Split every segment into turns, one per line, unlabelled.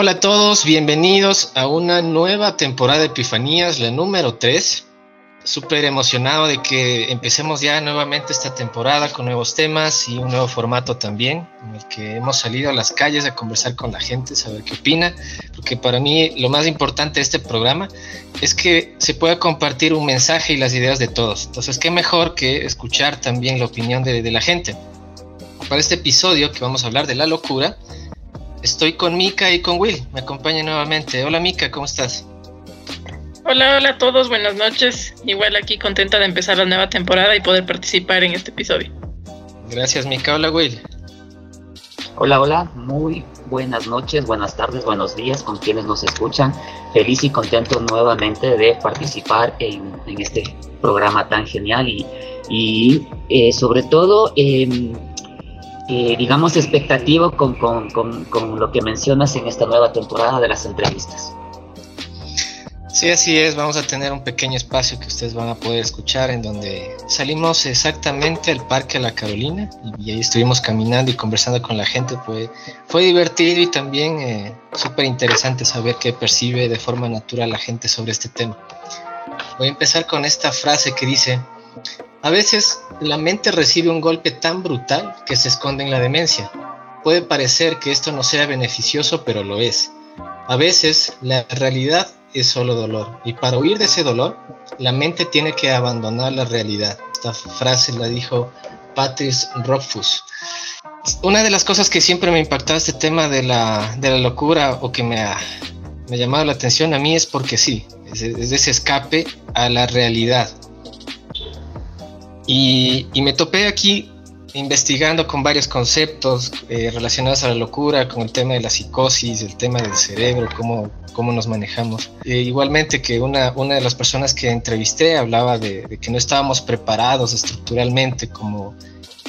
Hola a todos, bienvenidos a una nueva temporada de Epifanías, la número 3. Súper emocionado de que empecemos ya nuevamente esta temporada con nuevos temas y un nuevo formato también, en el que hemos salido a las calles a conversar con la gente, saber qué opina, porque para mí lo más importante de este programa es que se pueda compartir un mensaje y las ideas de todos. Entonces, qué mejor que escuchar también la opinión de, de la gente. Para este episodio que vamos a hablar de la locura, Estoy con Mika y con Will. Me acompaña nuevamente. Hola Mika, ¿cómo estás?
Hola, hola a todos, buenas noches. Igual aquí contenta de empezar la nueva temporada y poder participar en este episodio.
Gracias Mika. Hola Will.
Hola, hola, muy buenas noches, buenas tardes, buenos días con quienes nos escuchan. Feliz y contento nuevamente de participar en, este programa tan genial y, y eh, sobre todo eh, eh, digamos, expectativo con, con, con, lo que mencionas en esta nueva temporada de las entrevistas.
Sí, así es. Vamos a tener un pequeño espacio que ustedes van a poder escuchar en donde salimos exactamente al Parque La Carolina y, ahí estuvimos caminando y conversando con la gente. Fue, fue divertido y también eh, súper interesante saber qué percibe de forma natural la gente sobre este tema. Voy a empezar con esta frase que dice, a veces la mente recibe un golpe tan brutal que se esconde en la demencia. Puede parecer que esto no sea beneficioso, pero lo es. A veces la realidad es solo dolor y para huir de ese dolor, la mente tiene que abandonar la realidad. Esta frase la dijo Patrice Rothfuss. Una de las cosas que siempre me impactado este tema de la, locura o que me ha, llamado la atención a mí es porque sí, es, es ese escape a la realidad y, me topé aquí investigando con varios conceptos eh, relacionados a la locura, con el tema de la psicosis, el tema del cerebro, cómo, cómo nos manejamos. Eh, igualmente que una, una de las personas que entrevisté hablaba de, que no estábamos preparados estructuralmente como,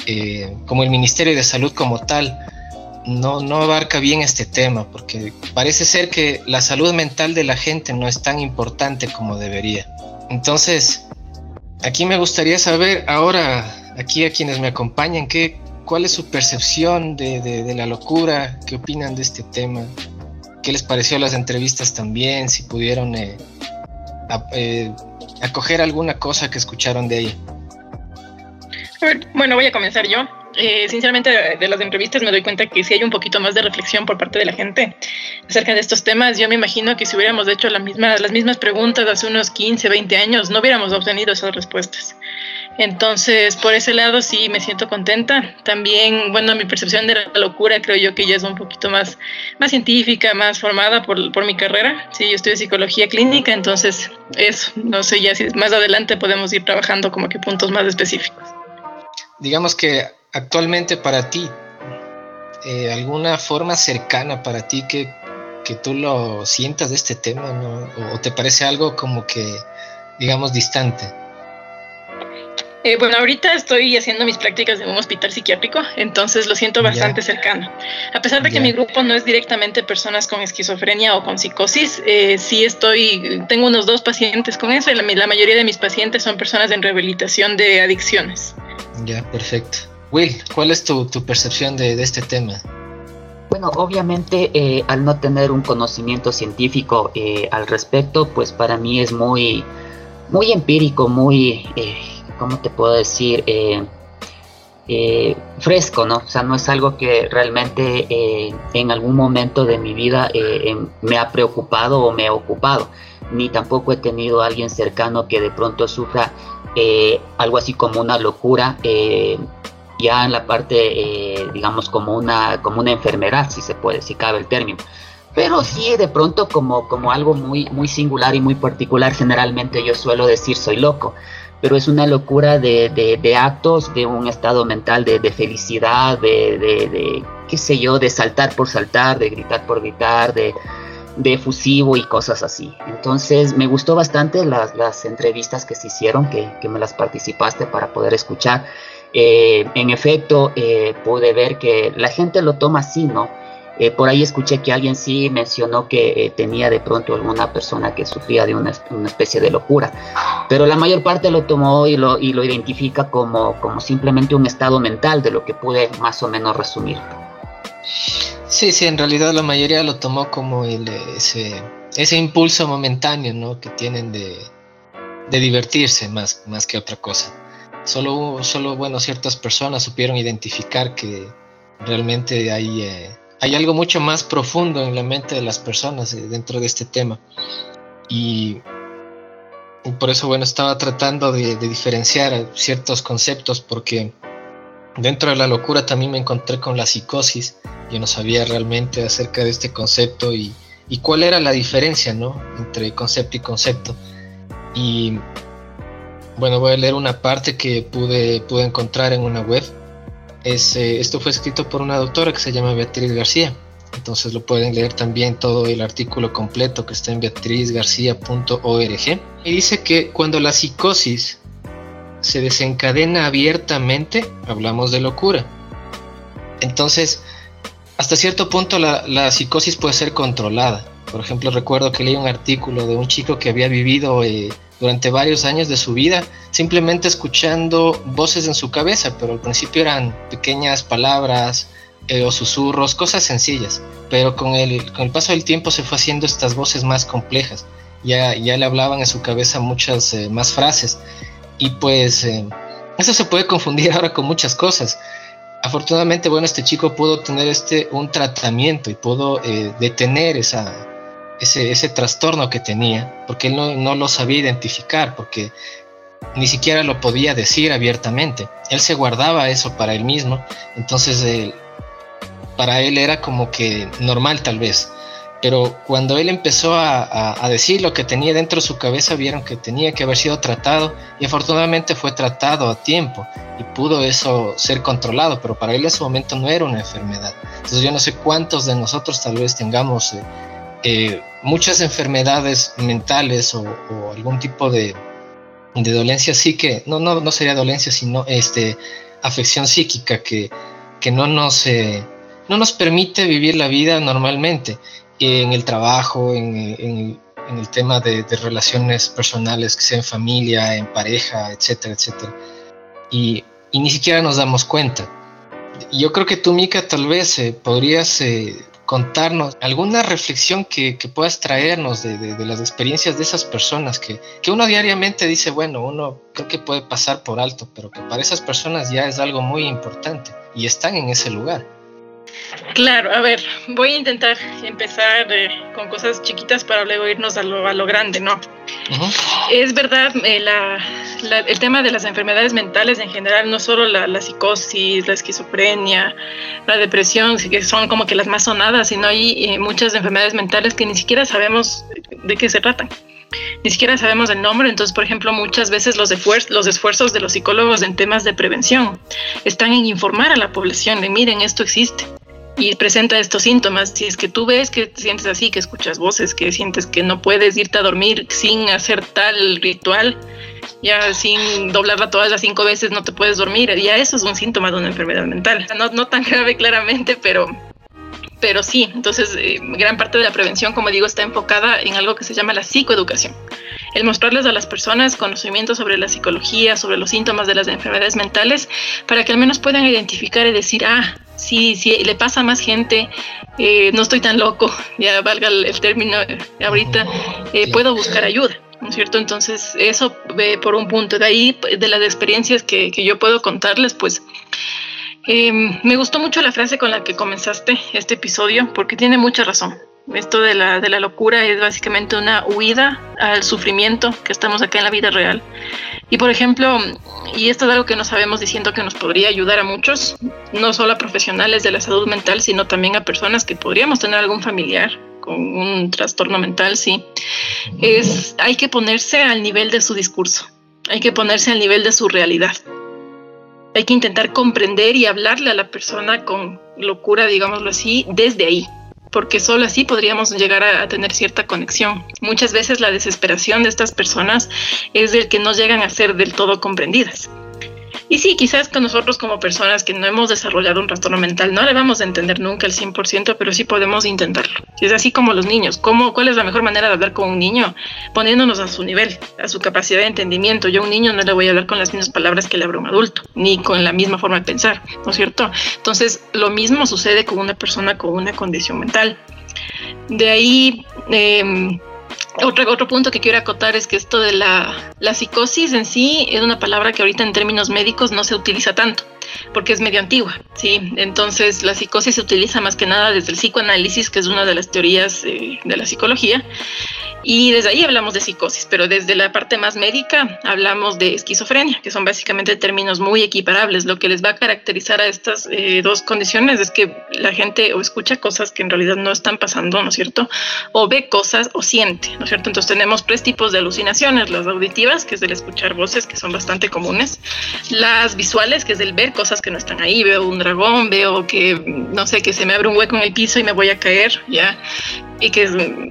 eh, como el Ministerio de Salud como tal. No, no abarca bien este tema, porque parece ser que la salud mental de la gente no es tan importante como debería. Entonces, Aquí me gustaría saber ahora, aquí a quienes me acompañan, ¿qué, ¿cuál es su percepción de, la locura? ¿Qué opinan de este tema? ¿Qué les pareció las entrevistas también? Si pudieron eh, eh, acoger alguna cosa que escucharon de ahí.
Bueno, voy a comenzar yo. Eh, sinceramente, de, las entrevistas me doy cuenta que si hay un poquito más de reflexión por parte de la gente acerca de estos temas. Yo me imagino que si hubiéramos hecho la misma, las mismas preguntas hace unos 15, 20 años, no hubiéramos obtenido esas respuestas. Entonces, por ese lado sí me siento contenta. También, bueno, mi percepción de la locura creo yo que ya es un poquito más, más científica, más formada por, por mi carrera. Sí, yo estudio psicología clínica, entonces eso, no sé ya si más adelante podemos ir trabajando como que puntos más específicos.
Digamos que actualmente para ti, eh, alguna forma cercana para ti que, que, tú lo sientas de este tema, ¿no? ¿O te parece algo como que, digamos, distante?
Eh, bueno, ahorita estoy haciendo mis prácticas en un hospital psiquiátrico, entonces lo siento bastante cercano. A pesar de que mi grupo no es directamente personas con esquizofrenia o con psicosis, eh, sí estoy, tengo unos dos pacientes con eso y la, la mayoría de mis pacientes son personas en rehabilitación de adicciones.
Ya, perfecto. Will, ¿cuál es tu, percepción de, este tema?
Bueno, obviamente eh, al no tener un conocimiento científico eh, al respecto, pues para mí es muy, muy empírico, muy, eh, ¿cómo te puedo decir? fresco, ¿no? O sea, no es algo que realmente en algún momento de mi vida me ha preocupado o me ha ocupado, ni tampoco he tenido a alguien cercano que de pronto sufra algo así como una locura ya en la parte, eh, digamos, como una, como una enfermedad, si se puede, si cabe el término. Pero sí, de pronto, como, como algo muy, muy singular y muy particular, generalmente yo suelo decir soy loco, pero es una locura de, de, actos, de un estado mental de, de felicidad, de, qué sé yo, de saltar por saltar, de gritar por gritar, de, de efusivo y cosas así. Entonces me gustó bastante las, las entrevistas que se hicieron, que, que, me las participaste para poder escuchar. Eh, en efecto, eh, pude ver que la gente lo toma así, ¿no? Eh, por ahí escuché que alguien sí mencionó que tenía de pronto alguna persona que sufría de una, especie de locura, pero la mayor parte lo tomó y lo, y lo identifica como, simplemente un estado mental de lo que pude más o menos resumir.
Sí, sí, en realidad la mayoría lo tomó como ese, impulso momentáneo ¿no? que tienen de, divertirse más que otra cosa. Solo, solo, bueno, ciertas personas supieron identificar que realmente hay, eh, hay algo mucho más profundo en la mente de las personas eh, dentro de este tema. Y, por eso, bueno, estaba tratando de, diferenciar ciertos conceptos porque dentro de la locura también me encontré con la psicosis. Yo no sabía realmente acerca de este concepto y, y cuál era la diferencia, ¿no? Entre concepto y concepto. Y bueno, voy a leer una parte que pude, pude encontrar en una web. Es, eh, esto fue escrito por una doctora que se llama Beatriz García. Entonces lo pueden leer también todo el artículo completo que está en beatrizgarcía.org. Y dice que cuando la psicosis se desencadena abiertamente, hablamos de locura. Entonces, hasta cierto punto la, la psicosis puede ser controlada. Por ejemplo, recuerdo que leí un artículo de un chico que había vivido eh, durante varios años de su vida simplemente escuchando voces en su cabeza, pero al principio eran pequeñas palabras eh, o susurros, cosas sencillas, pero con el, con el paso del tiempo se fue haciendo estas voces más complejas, ya, ya le hablaban en su cabeza muchas eh, más frases y pues eso se puede confundir ahora con muchas cosas. Afortunadamente, bueno, este chico pudo tener este, un tratamiento y pudo detener esa, ese, ese trastorno que tenía, porque él no, no, lo sabía identificar, porque ni siquiera lo podía decir abiertamente. Él se guardaba eso para él mismo, entonces para él era como que normal tal vez. Pero cuando él empezó a, a, decir lo que tenía dentro de su cabeza, vieron que tenía que haber sido tratado y afortunadamente fue tratado a tiempo y pudo eso ser controlado, pero para él en ese momento no era una enfermedad. Entonces yo no sé cuántos de nosotros tal vez tengamos eh, eh, muchas enfermedades mentales o, algún tipo de, de, dolencia que no, no, no sería dolencia, sino este, afección psíquica que, que no, nos, eh, no nos permite vivir la vida normalmente en el trabajo, en, en, el tema de, de, relaciones personales, que sea en familia, en pareja, etcétera, etcétera. Y, y ni siquiera nos damos cuenta. Yo creo que tú, Mika, tal vez eh, podrías contarnos alguna reflexión que, puedas traernos de, las experiencias de esas personas que, que, uno diariamente dice, bueno, uno creo que puede pasar por alto, pero que para esas personas ya es algo muy importante y están en ese lugar.
Claro, a ver, voy a intentar empezar eh, con cosas chiquitas para luego irnos a lo, a lo grande, ¿no? Es verdad, eh, el tema de las enfermedades mentales en general, no solo la, psicosis, la esquizofrenia, la depresión, que son como que las más sonadas, sino hay eh, muchas enfermedades mentales que ni siquiera sabemos de qué se tratan ni siquiera sabemos el nombre, entonces, por ejemplo, muchas veces los, los esfuerzos de los psicólogos en temas de prevención están en informar a la población de, miren, esto existe y presenta estos síntomas. Si es que tú ves que te sientes así, que escuchas voces, que sientes que no puedes irte a dormir sin hacer tal ritual, ya sin doblarla todas las cinco veces no te puedes dormir, ya eso es un síntoma de una enfermedad mental. No, no tan grave claramente, pero pero sí, entonces eh, gran parte de la prevención, como digo, está enfocada en algo que se llama la psicoeducación. El mostrarles a las personas conocimiento sobre la psicología, sobre los síntomas de las enfermedades mentales, para que al menos puedan identificar y decir, ah, sí, sí, le pasa a más gente, eh, no estoy tan loco, ya valga el, término ahorita, eh, puedo buscar ayuda. ¿no es cierto? Entonces, eso por un punto. De ahí, de las experiencias que, que yo puedo contarles, pues Em, me gustó mucho la frase con la que comenzaste este episodio porque tiene mucha razón. Esto de la, de la locura es básicamente una huida al sufrimiento que estamos acá en la vida real. Y por ejemplo, y esto es algo que no sabemos diciendo que nos podría ayudar a muchos, no solo a profesionales de la salud mental, sino también a personas que podríamos tener algún familiar con un trastorno mental, sí, es hay que ponerse al nivel de su discurso, hay que ponerse al nivel de su realidad. Hay que intentar comprender y hablarle a la persona con locura, digámoslo así, desde ahí, porque solo así podríamos llegar a, tener cierta conexión. Muchas veces la desesperación de estas personas es del que no llegan a ser del todo comprendidas. Y sí, quizás con nosotros como personas que no hemos desarrollado un trastorno mental, no le vamos a entender nunca al 100%, pero sí podemos intentarlo. Es así como los niños. ¿Cómo, ¿Cuál es la mejor manera de hablar con un niño? Poniéndonos a su nivel, a su capacidad de entendimiento. Yo a un niño no le voy a hablar con las mismas palabras que le hablo a un adulto, ni con la misma forma de pensar, ¿no es cierto? Entonces, lo mismo sucede con una persona con una condición mental. De ahí... Eh, otro, otro punto que quiero acotar es que esto de la, la psicosis en sí es una palabra que ahorita en términos médicos no se utiliza tanto porque es medio antigua, ¿sí? Entonces la psicosis se utiliza más que nada desde el psicoanálisis, que es una de las teorías eh, de la psicología, y desde ahí hablamos de psicosis, pero desde la parte más médica hablamos de esquizofrenia, que son básicamente términos muy equiparables. Lo que les va a caracterizar a estas eh, dos condiciones es que la gente o escucha cosas que en realidad no están pasando, ¿no es cierto? O ve cosas o siente, ¿no es cierto? Entonces tenemos tres tipos de alucinaciones, las auditivas, que es el escuchar voces, que son bastante comunes, las visuales, que es el ver cosas que no están ahí, veo un dragón, veo que, no sé, que se me abre un hueco en el piso y me voy a caer, ¿ya? y que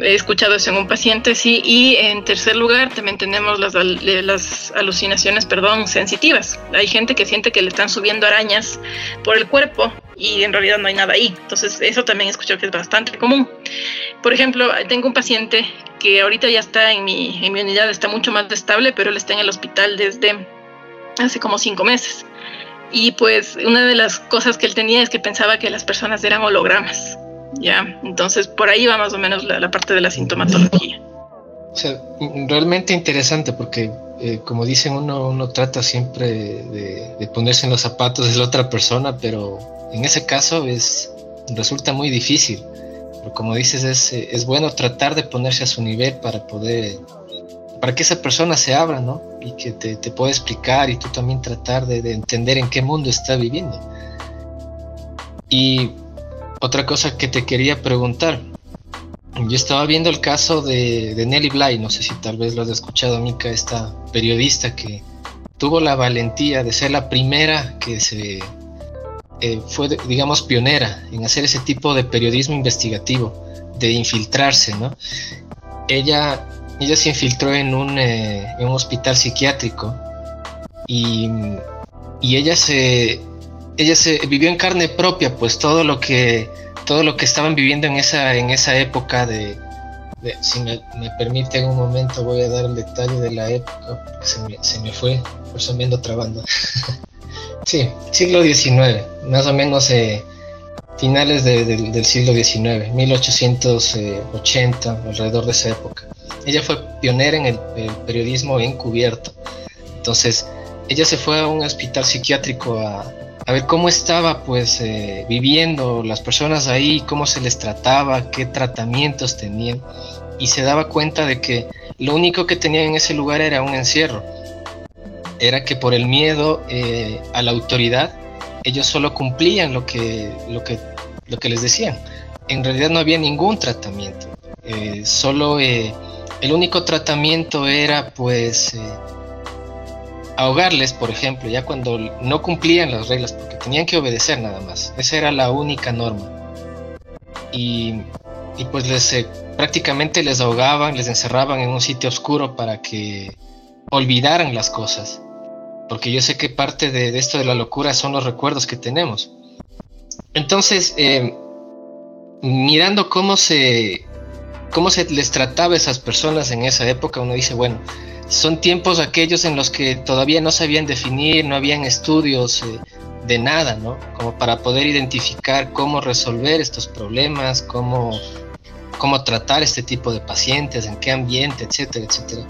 he escuchado eso en un paciente, sí. Y en tercer lugar, también tenemos las, las alucinaciones, perdón, sensitivas. Hay gente que siente que le están subiendo arañas por el cuerpo y en realidad no hay nada ahí. Entonces, eso también he escuchado que es bastante común. Por ejemplo, tengo un paciente que ahorita ya está en mi, en mi unidad, está mucho más estable, pero él está en el hospital desde hace como cinco meses. Y pues una de las cosas que él tenía es que pensaba que las personas eran hologramas. Ya, entonces por ahí va más o menos la, parte de la sintomatología.
O sea, realmente interesante porque, eh, como dicen, uno, uno trata siempre de, ponerse en los zapatos de la otra persona, pero en ese caso es, resulta muy difícil. Pero como dices, es, es bueno tratar de ponerse a su nivel para poder, para que esa persona se abra, ¿no? Y que te, te pueda explicar y tú también tratar de, de entender en qué mundo está viviendo. Y otra cosa que te quería preguntar. Yo estaba viendo el caso de, Nelly Bly, no sé si tal vez lo has escuchado, Mica, esta periodista que tuvo la valentía de ser la primera que se eh, fue, digamos, pionera en hacer ese tipo de periodismo investigativo, de infiltrarse, ¿no? Ella, ella se infiltró en un, eh, en un hospital psiquiátrico y, y ella se ella se vivió en carne propia, pues todo lo que todo lo que estaban viviendo en esa en esa época de, si me, me, permiten un momento voy a dar el detalle de la época porque se me, se me fue, por eso me ando trabando. sí, siglo XIX, más o menos eh, finales del siglo XIX, 1880, alrededor de esa época. Ella fue pionera en el periodismo encubierto. Entonces, ella se fue a un hospital psiquiátrico a, a ver cómo estaba pues eh, viviendo las personas ahí, cómo se les trataba, qué tratamientos tenían y se daba cuenta de que lo único que tenían en ese lugar era un encierro. Era que por el miedo eh, a la autoridad ellos solo cumplían lo que, lo, que, lo que les decían. En realidad no había ningún tratamiento. Eh, solo el único tratamiento era pues ahogarles, por ejemplo, ya cuando no cumplían las reglas, porque tenían que obedecer nada más. Esa era la única norma. Y, pues les, eh, prácticamente les ahogaban, les encerraban en un sitio oscuro para que olvidaran las cosas. Porque yo sé que parte de, esto de la locura son los recuerdos que tenemos. Entonces, eh, mirando cómo se, cómo se les trataba a esas personas en esa época, uno dice, bueno, son tiempos aquellos en los que todavía no sabían definir, no habían estudios eh, de nada, ¿no? Como para poder identificar cómo resolver estos problemas, cómo, cómo tratar este tipo de pacientes, en qué ambiente, etcétera, etcétera.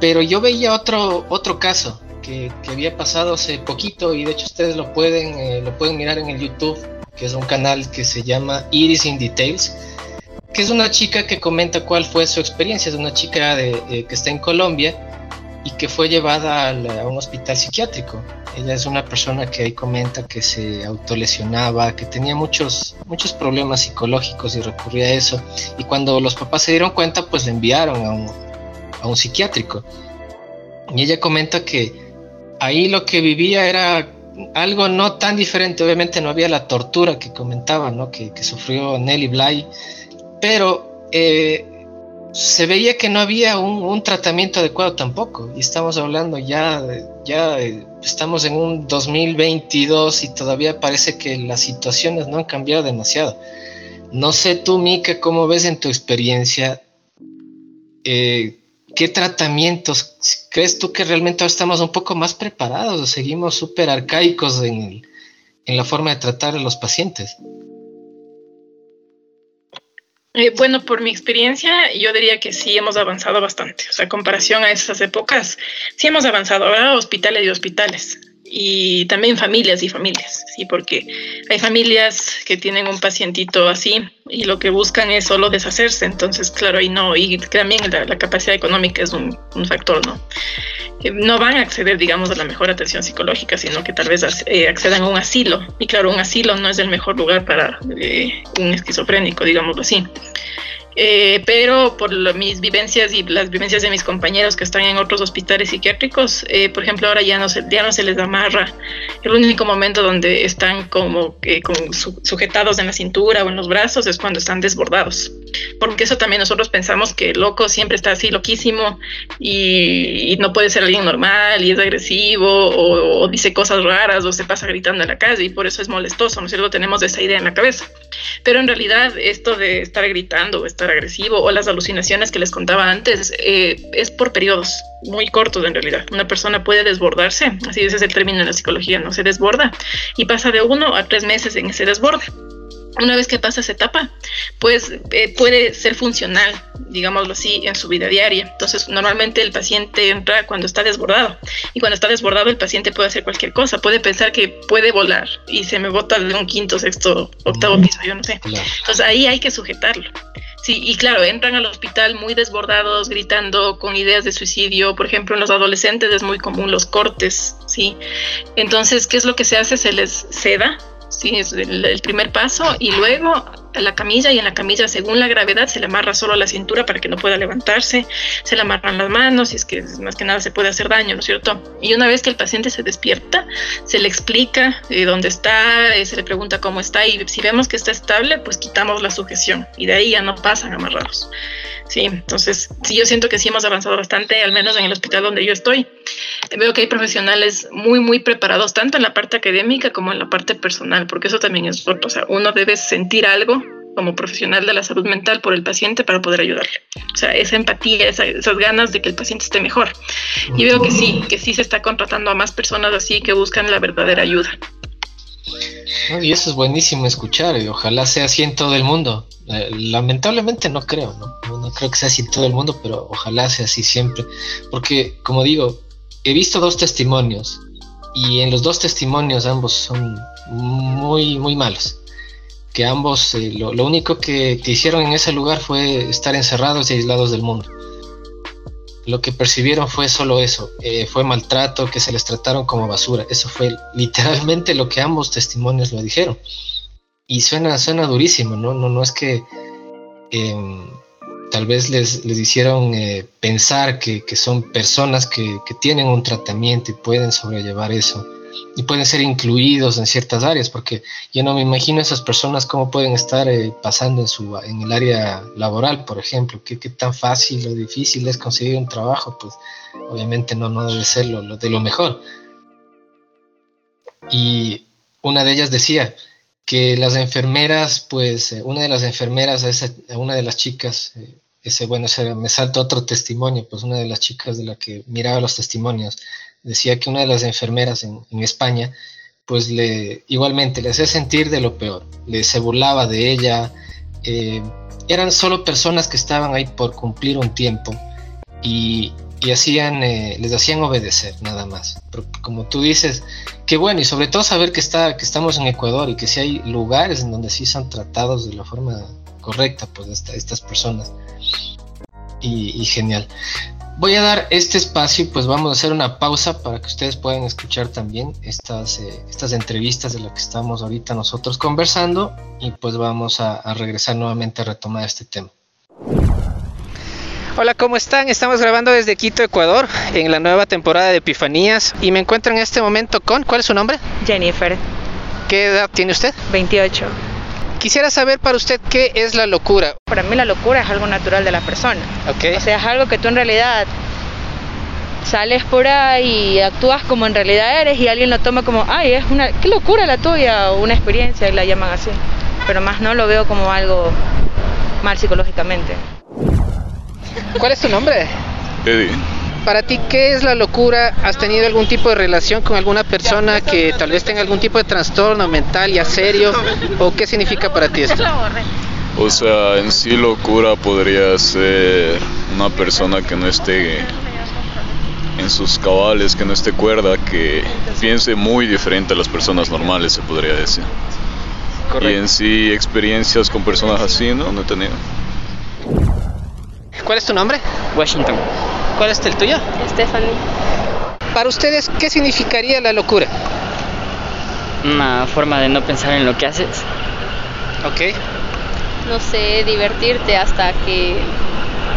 Pero yo veía otro, otro caso que, había pasado hace poquito y de hecho ustedes lo pueden, eh, lo pueden mirar en el YouTube, que es un canal que se llama Iris in Details que es una chica que comenta cuál fue su experiencia, es una chica de, eh, que está en Colombia y que fue llevada a, un hospital psiquiátrico. Ella es una persona que ahí comenta que se autolesionaba, que tenía muchos, muchos problemas psicológicos y recurría a eso. Y cuando los papás se dieron cuenta, pues le enviaron a un, a un psiquiátrico. Y ella comenta que ahí lo que vivía era algo no tan diferente, obviamente no había la tortura que comentaba, ¿no? que, que sufrió Nelly Bly, pero eh, se veía que no había un, tratamiento adecuado tampoco. Y estamos hablando ya, ya estamos en un 2022 y todavía parece que las situaciones no han cambiado demasiado. No sé tú, Mika, cómo ves en tu experiencia, eh, qué tratamientos, crees tú que realmente ahora estamos un poco más preparados o seguimos súper arcaicos en, en la forma de tratar a los pacientes?
Eh, bueno, por mi experiencia, yo diría que sí hemos avanzado bastante. O sea, comparación a esas épocas, sí hemos avanzado. Ahora hospitales y hospitales. Y también familias y familias, sí, porque hay familias que tienen un pacientito así y lo que buscan es solo deshacerse. Entonces, claro, y no, y también la, capacidad económica es un, factor, ¿no? no van a acceder, digamos, a la mejor atención psicológica, sino que tal vez eh, accedan a un asilo. Y claro, un asilo no es el mejor lugar para eh, un esquizofrénico, digámoslo así. Eh, pero por mis vivencias y las vivencias de mis compañeros que están en otros hospitales psiquiátricos, eh, por ejemplo, ahora ya no, se, ya no se les amarra. El único momento donde están como que sujetados en la cintura o en los brazos es cuando están desbordados. Porque eso también nosotros pensamos que el loco siempre está así loquísimo y, no puede ser alguien normal y es agresivo o, dice cosas raras o se pasa gritando en la calle y por eso es molestoso, ¿no es cierto? Tenemos esa idea en la cabeza. Pero en realidad esto de estar gritando o estar agresivo o las alucinaciones que les contaba antes, eh, es por periodos muy cortos en realidad. Una persona puede desbordarse, así ese es el término en la psicología, no se desborda y pasa de uno a tres meses en ese desborde una vez que pasa esa etapa, pues eh, puede ser funcional, digámoslo así, en su vida diaria. Entonces, normalmente el paciente entra cuando está desbordado y cuando está desbordado el paciente puede hacer cualquier cosa, puede pensar que puede volar y se me bota de un quinto, sexto, octavo piso, yo no sé. Entonces ahí hay que sujetarlo. Sí, y claro, entran al hospital muy desbordados, gritando, con ideas de suicidio. Por ejemplo, en los adolescentes es muy común los cortes, ¿sí? Entonces, ¿qué es lo que se hace? Se les seda Sí, es el, primer paso y luego a la camilla y en la camilla según la gravedad se le amarra solo la cintura para que no pueda levantarse, se le amarran las manos y es que más que nada se puede hacer daño, ¿no es cierto? Y una vez que el paciente se despierta, se le explica eh, dónde está, eh, se le pregunta cómo está y si vemos que está estable, pues quitamos la sujeción y de ahí ya no pasan amarrados. Sí, entonces sí, yo siento que sí hemos avanzado bastante, al menos en el hospital donde yo estoy. Veo que hay profesionales muy, muy preparados, tanto en la parte académica como en la parte personal, porque eso también es O sea, uno debe sentir algo como profesional de la salud mental por el paciente para poder ayudarle. O sea, esa empatía, esas ganas de que el paciente esté mejor. Y veo que sí, que sí se está contratando a más personas así que buscan la verdadera ayuda.
y eso es buenísimo escuchar y ojalá sea así en todo el mundo. Eh, lamentablemente no creo, ¿no? ¿no? creo que sea así en todo el mundo, pero ojalá sea así siempre. Porque, como digo, he visto dos testimonios y en los dos testimonios ambos son muy, muy malos. Que ambos, eh, lo, único que, hicieron en ese lugar fue estar encerrados y aislados del mundo. Lo que percibieron fue solo eso, eh, fue maltrato, que se les trataron como basura. Eso fue literalmente lo que ambos testimonios lo dijeron y suena, suena durísimo, ¿no? No, no es que em, tal vez les, les hicieron eh, pensar que, que, son personas que, que, tienen un tratamiento y pueden sobrellevar eso y pueden ser incluidos en ciertas áreas, porque yo no me imagino esas personas cómo pueden estar eh, pasando en, su, en el área laboral, por ejemplo, qué, qué tan fácil o difícil es conseguir un trabajo, pues obviamente no, no debe ser lo, de lo mejor. Y una de ellas decía, que las enfermeras, pues eh, una de las enfermeras, esa, una de las chicas, eh, ese, bueno, me salta otro testimonio, pues una de las chicas de la que miraba los testimonios, decía que una de las enfermeras en, España, pues le, igualmente le hacía sentir de lo peor, le se burlaba de ella, eh, eran solo personas que estaban ahí por cumplir un tiempo y, y hacían, eh, les hacían obedecer nada más. como tú dices, qué bueno, y sobre todo saber que, está, que estamos en Ecuador y que sí hay lugares en donde sí son tratados de la forma correcta, pues estas personas. Y, genial. Voy a dar este espacio y pues vamos a hacer una pausa para que ustedes puedan escuchar también estas, eh, estas entrevistas de las que estamos ahorita nosotros conversando y pues vamos a regresar nuevamente a retomar este tema. Hola, ¿cómo están? Estamos grabando desde Quito, Ecuador, en la nueva temporada de Epifanías y me encuentro en este momento con, ¿cuál es su nombre?
Jennifer.
¿Qué edad tiene usted?
28.
Quisiera saber para usted qué es la locura.
Para mí la locura es algo natural de la persona.
Ok.
O sea, es algo que tú en realidad sales por ahí y actúas como en realidad eres y alguien lo toma como, ay, es una, qué locura la tuya o una experiencia y la llaman así. Pero más no lo veo como algo mal psicológicamente.
¿Cuál es tu nombre?
Eddie,
Para ti, ¿qué es la locura? ¿Has tenido algún tipo de relación con alguna persona que tal vez tenga algún tipo de trastorno mental ya serio? ¿O qué significa para ti esto?
o sea, en sí locura podría ser una persona que no esté en sus cabales, que no esté cuerda, que piense muy diferente a las personas normales, se podría decir. Y en sí experiencias con personas así, no, no he tenido.
¿Cuál es tu nombre?
Washington.
¿Cuál es el tuyo?
Stephanie.
Para ustedes, ¿qué significaría la locura?
Una forma de no pensar en lo que haces.
Ok.
No sé, divertirte hasta que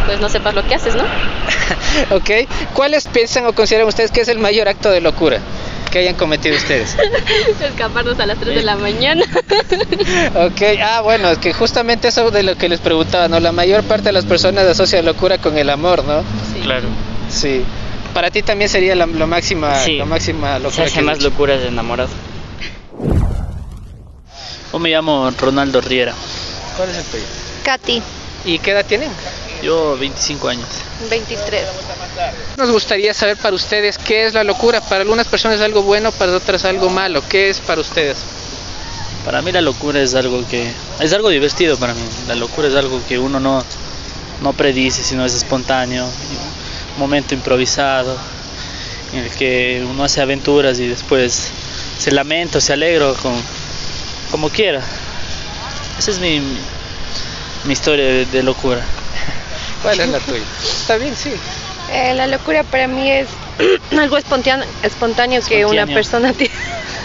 pues no sepas lo que haces, ¿no?
Ok. ¿Cuáles piensan o consideran ustedes que es el mayor acto de locura que hayan cometido ustedes?
Escaparnos a las 3 de la mañana.
Ok, ah, bueno, es que justamente eso de lo que les preguntaba, ¿no? La mayor parte de las personas asocia locura con el amor, ¿no?
Claro.
Sí. Para ti también sería la, lo máxima,
Sí.
lo máxima
Se
locura
hace
que
más
hecho.
locuras de enamorado. Yo me llamo Ronaldo Riera.
¿Cuál es el tuyo?
Katy,
¿Y qué edad tienen?
Yo 25 años.
23.
Nos gustaría saber para ustedes qué es la locura. Para algunas personas es algo bueno, para otras algo malo. ¿Qué es para ustedes?
Para mí la locura es algo que es algo divertido para mí. La locura es algo que uno no no predice, sino es espontáneo, un momento improvisado en el que uno hace aventuras y después se lamenta, o se alegra con como quiera. Esa es mi mi historia de, de locura.
¿Cuál es la tuya? Está bien, sí.
Eh, la locura para mí es algo espontáneo, espontáneo que una persona tiene,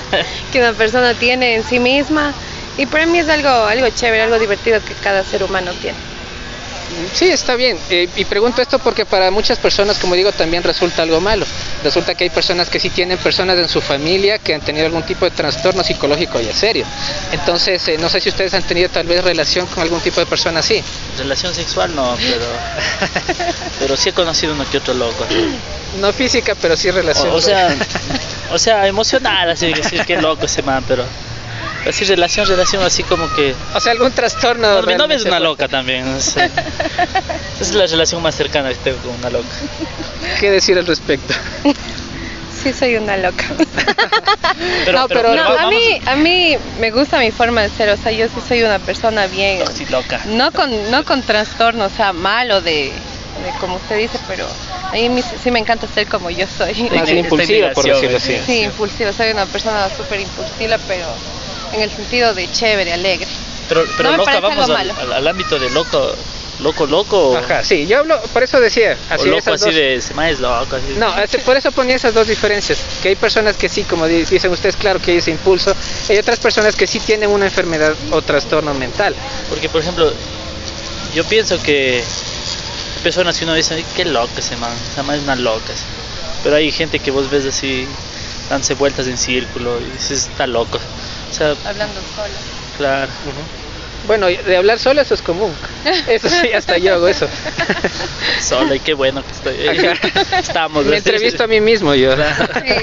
que una persona tiene en sí misma y para mí es algo algo chévere, algo divertido que cada ser humano tiene.
Sí, está bien. Eh, y pregunto esto porque para muchas personas, como digo, también resulta algo malo. Resulta que hay personas que sí tienen personas en su familia que han tenido algún tipo de trastorno psicológico ya serio. Entonces, eh, no sé si ustedes han tenido tal vez relación con algún tipo de persona así.
Relación sexual no, pero pero sí he conocido uno que otro loco.
No física, pero sí relación.
O, o sea, o sea, emocional, así decir qué loco ese man, pero así relación, relación así como que
O sea, algún trastorno.
no, mi novia es una loca también. o sea, esa es la relación más cercana que tengo con una loca.
¿Qué decir al respecto?
Sí, soy una loca.
Pero,
no, pero, no, a mí a mí me gusta mi forma de ser, o sea, yo sí soy una persona bien
no, sí, loca.
no con no con trastorno, o sea, malo de, de como usted dice, pero a mí sí me encanta ser como yo soy.
Más impulsiva, por decirlo así.
Sí, impulsiva, soy una persona súper impulsiva, pero en el sentido de chévere, alegre.
Pero, pero
No me
loca, vamos
algo
al,
malo.
al- al ámbito de loco, loco, loco. o-
Ajá, sí, yo hablo, por eso decía,
o
así
loco
esas
así
dos-
de, se me es loco. Así.
No, por eso ponía esas dos diferencias, que hay personas que sí, como di- dicen ustedes, claro que hay ese impulso, hay otras personas que sí tienen una enfermedad o trastorno mental.
Porque, por ejemplo, yo pienso que hay personas que uno dice, "Ay, qué loca ese man, esa man es una loca. así". Pero hay gente que vos ves así, dándose vueltas en círculo y dices, está loco. O sea,
Hablando sola.
claro.
Bueno, y de hablar solo eso es común. Eso sí, hasta yo hago eso.
Solo y qué bueno que estoy.
Ajá.
Estamos.
Me entrevisto a mí mismo yo.
Sí.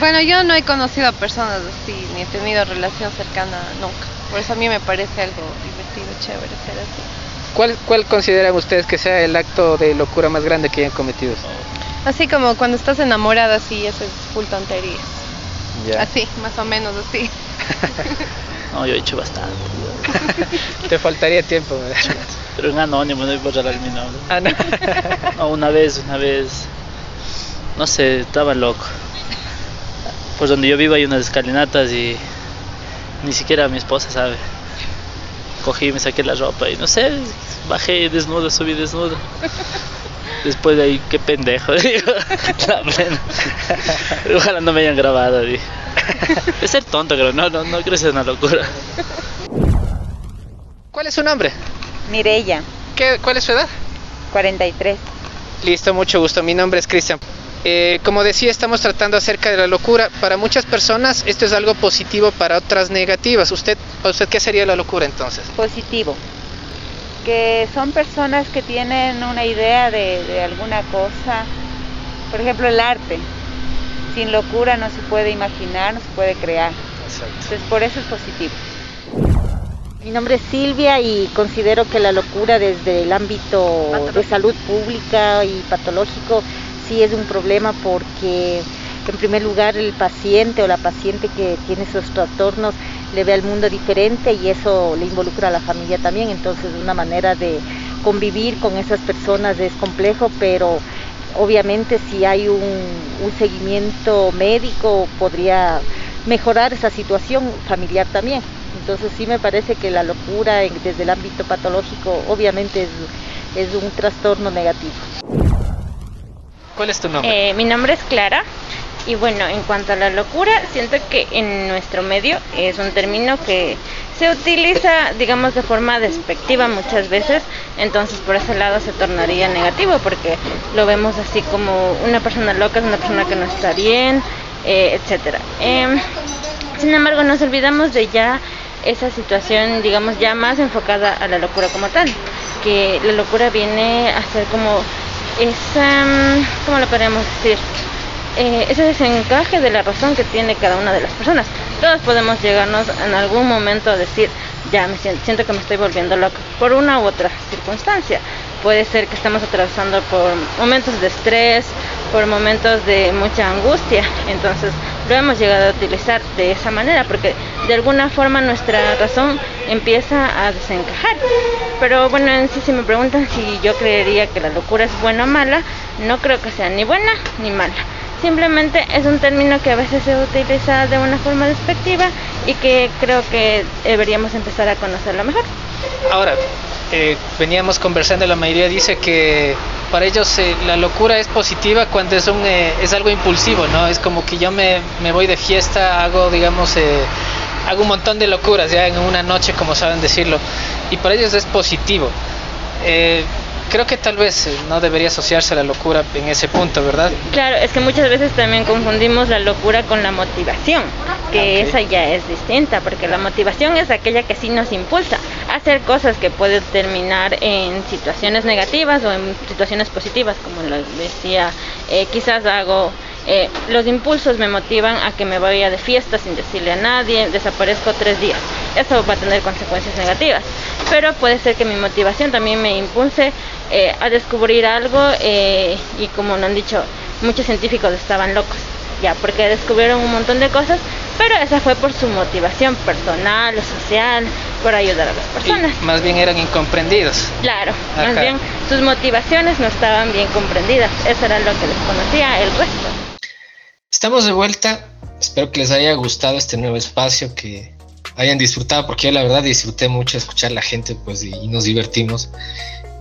Bueno, yo no he conocido a personas así, ni he tenido relación cercana nunca. Por eso a mí me parece algo divertido, chévere ser así.
¿Cuál, ¿Cuál consideran ustedes que sea el acto de locura más grande que hayan cometido?
Así como cuando estás enamorada, así, eso es full tontería.
Ya.
Así, más o menos así.
No, yo he hecho bastante.
Te faltaría tiempo. ¿verdad?
Pero en anónimo, no voy a borrar mi nombre.
Ah, no.
No, una vez, una vez. No sé, estaba loco. Pues donde yo vivo hay unas escalinatas y ni siquiera mi esposa sabe. Cogí, me saqué la ropa y no sé, bajé desnudo, subí desnudo. Después de ahí, qué pendejo, digo. La plena. Ojalá no me hayan grabado, digo. Es ser tonto, creo, no, no, no creo que sea una locura.
¿Cuál es su nombre?
Mirella,
¿Qué, ¿Cuál es su edad?
43.
Listo, mucho gusto. Mi nombre es Cristian. Eh, como decía, estamos tratando acerca de la locura. Para muchas personas esto es algo positivo, para otras negativas. ¿Usted, usted qué sería la locura entonces?
Positivo. Que son personas que tienen una idea de, de alguna cosa. Por ejemplo, el arte. Sin locura no se puede imaginar, no se puede crear. Entonces, por eso es positivo.
Mi nombre es Silvia y considero que la locura desde el ámbito de salud pública y patológico sí es un problema porque en primer lugar el paciente o la paciente que tiene esos trastornos le ve al mundo diferente y eso le involucra a la familia también, entonces una manera de convivir con esas personas es complejo, pero obviamente si hay un, un seguimiento médico podría mejorar esa situación familiar también. Entonces sí me parece que la locura desde el ámbito patológico obviamente es, es un trastorno negativo.
¿Cuál es tu nombre?
Eh, mi nombre es Clara y bueno, en cuanto a la locura, siento que en nuestro medio es un término que se utiliza, digamos, de forma despectiva muchas veces, entonces por ese lado se tornaría negativo porque lo vemos así como una persona loca es una persona que no está bien, eh, etcétera. Em, sin embargo, nos olvidamos de ya esa situación, digamos, ya más enfocada a la locura como tal, que la locura viene a ser como esa, mm, ¿cómo lo podemos decir? Eh, ese desencaje de la razón que tiene cada una de las personas. Todos podemos llegarnos en algún momento a decir, ya me siento, siento que me estoy volviendo loco por una u otra circunstancia. Puede ser que estemos atravesando por momentos de estrés, por momentos de mucha angustia. Entonces lo hemos llegado a utilizar de esa manera porque de alguna forma nuestra razón empieza a desencajar. Pero bueno, en sí si me preguntan si yo creería que la locura es buena o mala, no creo que sea ni buena ni mala. Simplemente es un término que a veces se utiliza de una forma despectiva y que creo que deberíamos empezar a conocerlo mejor.
Ahora, eh, veníamos conversando, la mayoría dice que para ellos eh, la locura es positiva cuando es, un, eh, es algo impulsivo, ¿no? Es como que yo me, me voy de fiesta, hago, digamos, hago un montón de locuras ya en una noche, como saben decirlo, y para ellos es positivo creo que tal vez eh, no debería asociarse la locura en ese punto, ¿verdad?
Claro, es que muchas veces también confundimos la locura con la motivación, que esa ya es distinta, porque la motivación es aquella que sí nos impulsa a hacer cosas que pueden terminar en situaciones negativas o en situaciones positivas, como lo decía, eh, quizás hago eh, los impulsos me motivan a que me vaya de fiesta sin decirle a nadie, desaparezco tres días. Eso va a tener consecuencias negativas. Pero puede ser que mi motivación también me impulse eh, a descubrir algo eh, y como lo han dicho, muchos científicos estaban locos, ya, porque descubrieron un montón de cosas, pero esa fue por su motivación personal o social, por ayudar a las personas.
más bien eran incomprendidos.
Claro, más bien sus motivaciones no estaban bien comprendidas, eso era lo que les conocía el resto.
Estamos de vuelta. Espero que les haya gustado este nuevo espacio, que hayan disfrutado, porque yo la verdad disfruté mucho escuchar a la gente pues, y nos divertimos.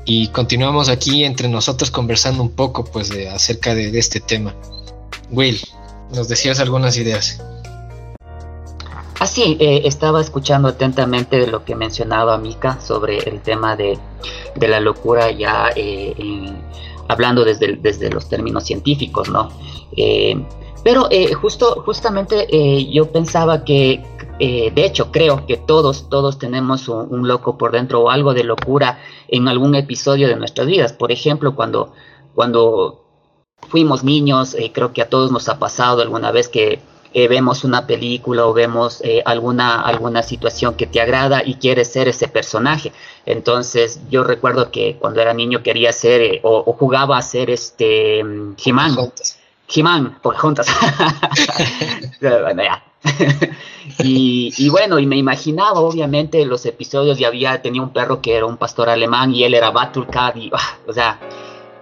Y continuamos aquí entre nosotros conversando un poco pues, de, acerca de, este tema. Will, nos decías algunas ideas.
Así, ah, eh, estaba escuchando atentamente de lo que mencionaba Mika sobre el tema de, la locura ya eh, hablando desde, desde los términos científicos, ¿no? Eh, pero eh, justo, justamente eh, yo pensaba que, eh, de hecho, creo que todos, todos tenemos un, loco por dentro o algo de locura en algún episodio de nuestras vidas. Por ejemplo, cuando, cuando fuimos niños, creo que a todos nos ha pasado alguna vez que vemos una película o vemos alguna, alguna situación que te agrada y quieres ser ese personaje. Entonces, yo recuerdo que cuando era niño quería ser o, jugaba a ser este He-Man. He-Man, juntas. bueno, ya. y, bueno, y me imaginaba obviamente los episodios y había, tenía un perro que era un pastor alemán y él era Batulcat y, ah, o sea,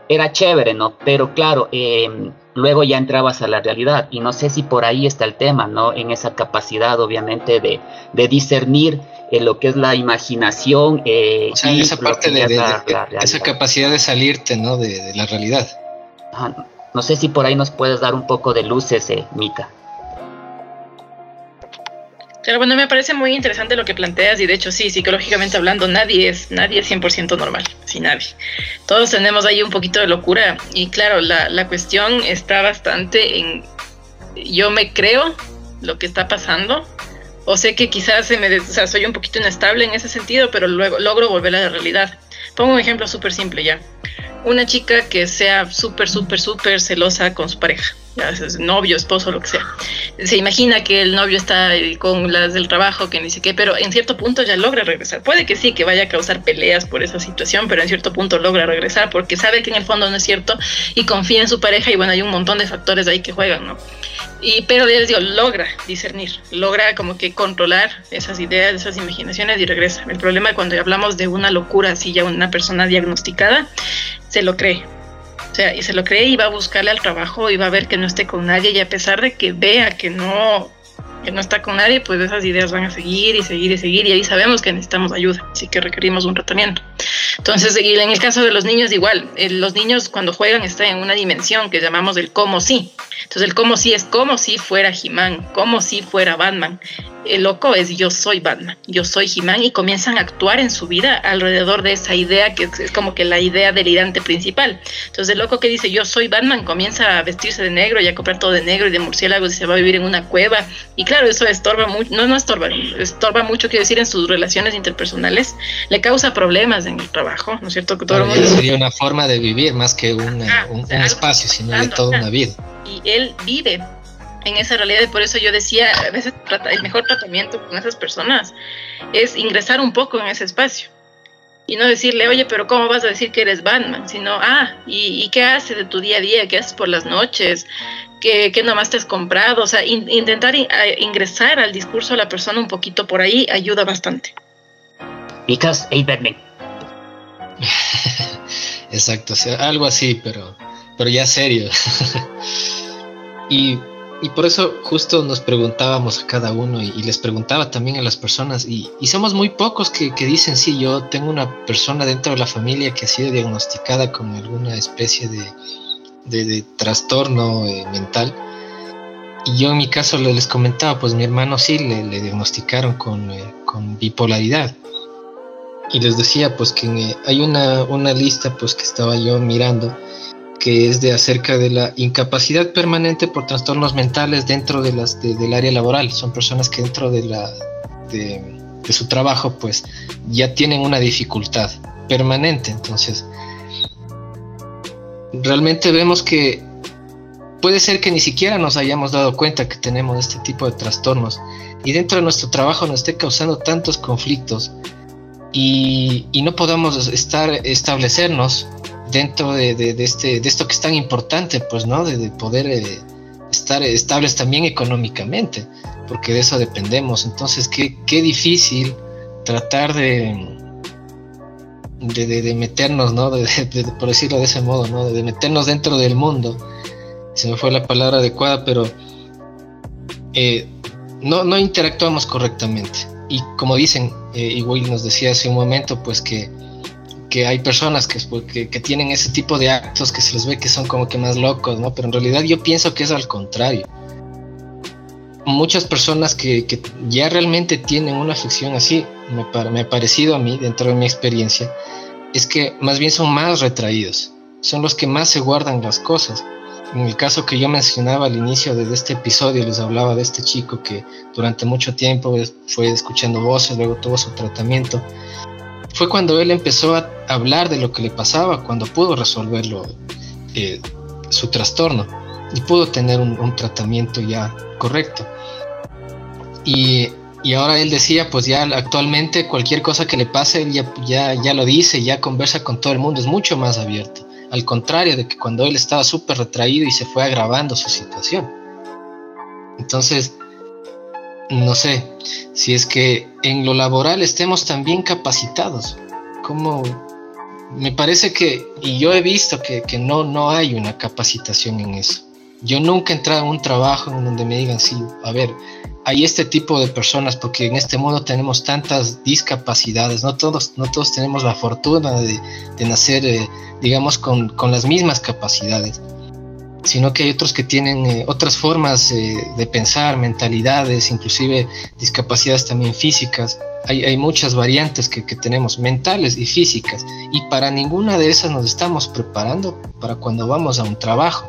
era chévere, ¿no? Pero claro, em, luego ya entrabas a la realidad y no sé si por ahí está el tema, ¿no? En esa capacidad obviamente de, discernir eh, lo que es la imaginación.
Eh, o sea, esa parte de, esa capacidad de salirte, ¿no? De, la realidad.
No sé si por ahí nos puedes dar un poco de luces, eh, Mika.
Pero bueno, me parece muy interesante lo que planteas y de hecho sí, psicológicamente hablando, nadie es, nadie es 100% normal, sí, nadie. Todos tenemos ahí un poquito de locura y claro, la, la cuestión está bastante en, yo me creo lo que está pasando o sé que quizás se me, o sea, soy un poquito inestable en ese sentido, pero luego logro volver a la realidad. Pongo un ejemplo súper simple ya. Una chica que sea súper, súper, súper celosa con su pareja novio, esposo, lo que sea. Se imagina que el novio está con las del trabajo, que ni sé qué, pero en cierto punto ya logra regresar. Puede que sí, que vaya a causar peleas por esa situación, pero en cierto punto logra regresar porque sabe que en el fondo no es cierto y confía en su pareja y bueno, hay un montón de factores ahí que juegan, ¿no? Y, pero les digo, logra discernir, logra como que controlar esas ideas, esas imaginaciones y regresa. El problema cuando hablamos de una locura, así ya una persona diagnosticada, se lo cree o sea, y se lo cree y va a buscarle al trabajo y va a ver que no esté con nadie y a pesar de que vea que no que no está con nadie, pues esas ideas van a seguir y seguir y seguir y ahí sabemos que necesitamos ayuda, así que requerimos un tratamiento. Entonces, y en el caso de los niños igual, eh, los niños cuando juegan están en una dimensión que llamamos el como si. Entonces el como si es como si fuera He-Man, como si fuera Batman. El loco es yo soy Batman, yo soy He-Man y comienzan a actuar en su vida alrededor de esa idea que es como que la idea delirante principal. Entonces el loco que dice yo soy Batman comienza a vestirse de negro y a comprar todo de negro y de murciélagos y se va a vivir en una cueva. Y claro, eso estorba mucho, no, no estorba, estorba mucho, quiero decir, en sus relaciones interpersonales, le causa problemas en el trabajo, ¿no es cierto? Que todo
Sería una forma de vivir más que un, espacio, sino de toda una vida.
Y él vive en esa realidad y por eso yo decía, a veces el mejor tratamiento con esas personas es ingresar un poco en ese espacio y no decirle, oye, pero ¿cómo vas a decir que eres Batman? Sino, ah, ¿y, qué haces de tu día a día? ¿Qué haces por las noches? ¿Qué, qué nomás te has comprado? O sea, intentar ingresar al discurso de la persona un poquito por ahí ayuda bastante.
Because a Batman.
Exacto, algo así, pero, pero ya serio. y y por eso justo nos preguntábamos a cada uno y, les preguntaba también a las personas y, somos muy pocos que, dicen, sí, yo tengo una persona dentro de la familia que ha sido diagnosticada con alguna especie de, trastorno eh, mental. Y yo en mi caso les comentaba, pues mi hermano sí le, diagnosticaron con, eh, con, bipolaridad. Y les decía pues que eh, hay una, una lista pues que estaba yo mirando que es de acerca de la incapacidad permanente por trastornos mentales dentro de las del área laboral. Son personas que dentro de la de, su trabajo pues ya tienen una dificultad permanente. Entonces, realmente vemos que puede ser que ni siquiera nos hayamos dado cuenta que tenemos este tipo de trastornos y dentro de nuestro trabajo nos esté causando tantos conflictos y, y no podamos estar establecernos dentro de, este, de esto que es tan importante, pues, ¿no? De, poder eh, estar estables también económicamente, porque de eso dependemos. Entonces, qué, difícil tratar de, de, meternos, ¿no? por decirlo de ese modo, ¿no? De, meternos dentro del mundo. Se me fue la palabra adecuada, pero eh, no, no interactuamos correctamente. Y como dicen, eh, y Will nos decía hace un momento, pues que que hay personas que, que, tienen ese tipo de actos que se les ve que son como que más locos, ¿no? Pero en realidad yo pienso que es al contrario. Muchas personas que, que ya realmente tienen una afección así, me, me ha parecido a mí, dentro de mi experiencia, es que más bien son más retraídos, son los que más se guardan las cosas. En el caso que yo mencionaba al inicio de este episodio, les hablaba de este chico que durante mucho tiempo fue escuchando voces, luego tuvo su tratamiento fue cuando él empezó a hablar de lo que le pasaba, cuando pudo resolverlo, eh, su trastorno, y pudo tener un, tratamiento ya correcto. Y, ahora él decía, pues ya actualmente cualquier cosa que le pase, él ya, ya, ya lo dice, ya conversa con todo el mundo, es mucho más abierto. Al contrario de que cuando él estaba súper retraído y se fue agravando su situación. Entonces, no sé, si es que en lo laboral estemos también capacitados. Como me parece que, y yo he visto que, no, no hay una capacitación en eso. Yo nunca he entrado en un trabajo en donde me digan, sí, a ver, hay este tipo de personas, porque en este mundo tenemos tantas discapacidades, no todos, no todos tenemos la fortuna de, nacer, eh, digamos, con, con las mismas capacidades. Sino que hay otros que tienen eh, otras formas eh, de pensar, mentalidades, inclusive discapacidades también físicas. Hay, hay muchas variantes que, que, tenemos, mentales y físicas, y para ninguna de esas nos estamos preparando para cuando vamos a un trabajo.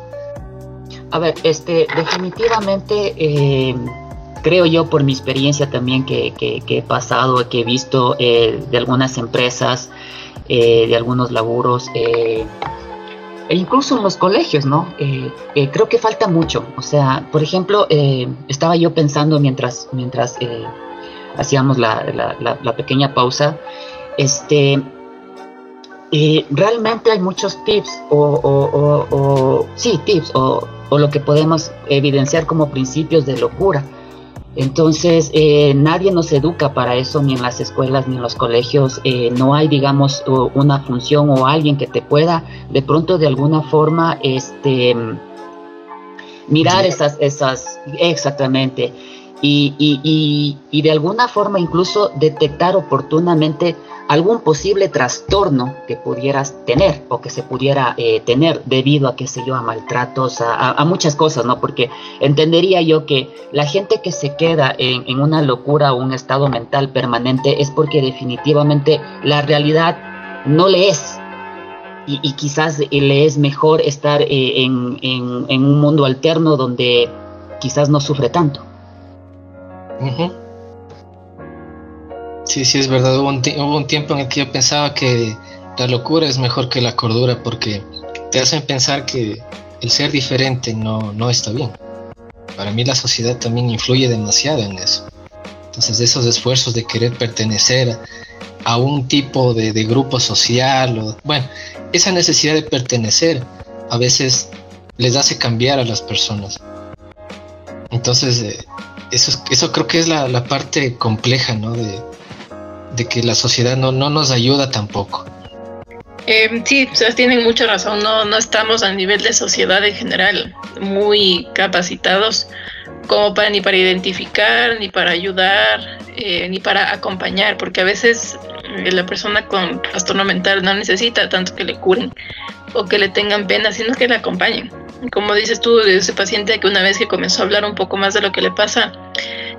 A ver, este, definitivamente eh, creo yo por mi experiencia también que, que, que he pasado, que he visto de algunas empresas, de algunos laburos, e incluso en los colegios, ¿no? Eh, eh, creo que falta mucho. O sea, por ejemplo, eh, estaba yo pensando mientras, mientras hacíamos la, la, pequeña pausa, este, realmente hay muchos tips, o, o sí, tips, o, lo que podemos evidenciar como principios de locura. Entonces, eh, nadie nos educa para eso, ni en las escuelas, ni en los colegios. Eh, no hay, digamos, una función o alguien que te pueda, de pronto, de alguna forma, este, mirar esas, esas, exactamente. Y, y, y de alguna forma, incluso detectar oportunamente algún posible trastorno que pudieras tener o que se pudiera eh, tener debido a, qué sé yo, a maltratos, a, muchas cosas, ¿no? Porque entendería yo que la gente que se queda en, una locura o un estado mental permanente es porque definitivamente la realidad no le es. Y, quizás le es mejor estar eh, en, un mundo alterno donde quizás no sufre tanto.
Sí, sí, es verdad. Hubo un, tiempo en el que yo pensaba que la locura es mejor que la cordura porque te hacen pensar que el ser diferente no, no está bien. Para mí la sociedad también influye demasiado en eso. Entonces esos esfuerzos de querer pertenecer a un tipo de, grupo social, bueno, esa necesidad de pertenecer a veces les hace cambiar a las personas. Entonces, eh, eso, eso creo que es la, parte compleja, ¿no? De, que la sociedad no, no nos ayuda tampoco.
Eh, sí, tienen mucha razón, no, no estamos a nivel de sociedad en general muy capacitados como para ni para identificar, ni para ayudar, eh, ni para acompañar, porque a veces eh, la persona con trastorno mental no necesita tanto que le curen o que le tengan pena, sino que le acompañen. Como dices tú de ese paciente que una vez que comenzó a hablar un poco más de lo que le pasa,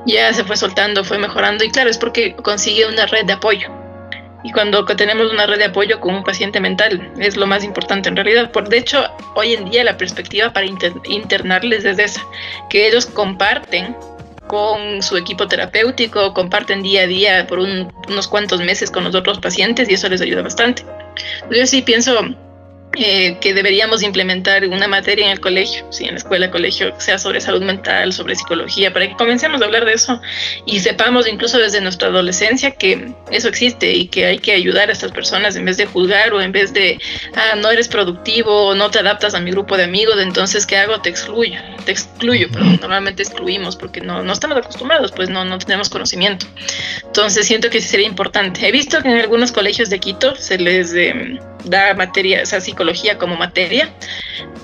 ya se fue soltando, fue mejorando y claro, es porque consigue una red de apoyo. Y cuando tenemos una red de apoyo con un paciente mental es lo más importante en realidad. Por, de hecho, hoy en día la perspectiva para internarles es esa, que ellos comparten con su equipo terapéutico, comparten día a día por unos cuantos meses con los otros pacientes y eso les ayuda bastante. Yo sí pienso eh, que deberíamos implementar una materia en el colegio, sí, en la escuela, colegio, sea sobre salud mental, sobre psicología, para que comencemos a hablar de eso y sepamos incluso desde nuestra adolescencia que eso existe y que hay que ayudar a estas personas en vez de juzgar o en vez de, ah, no eres productivo o no te adaptas a mi grupo de amigos, entonces, ¿qué hago? Te excluyo, te excluyo, pero normalmente excluimos porque no, no estamos acostumbrados, pues no, no tenemos conocimiento. Entonces, siento que sí sería importante. He visto que en algunos colegios de Quito se les... Eh, da materia, o sea, psicología como materia,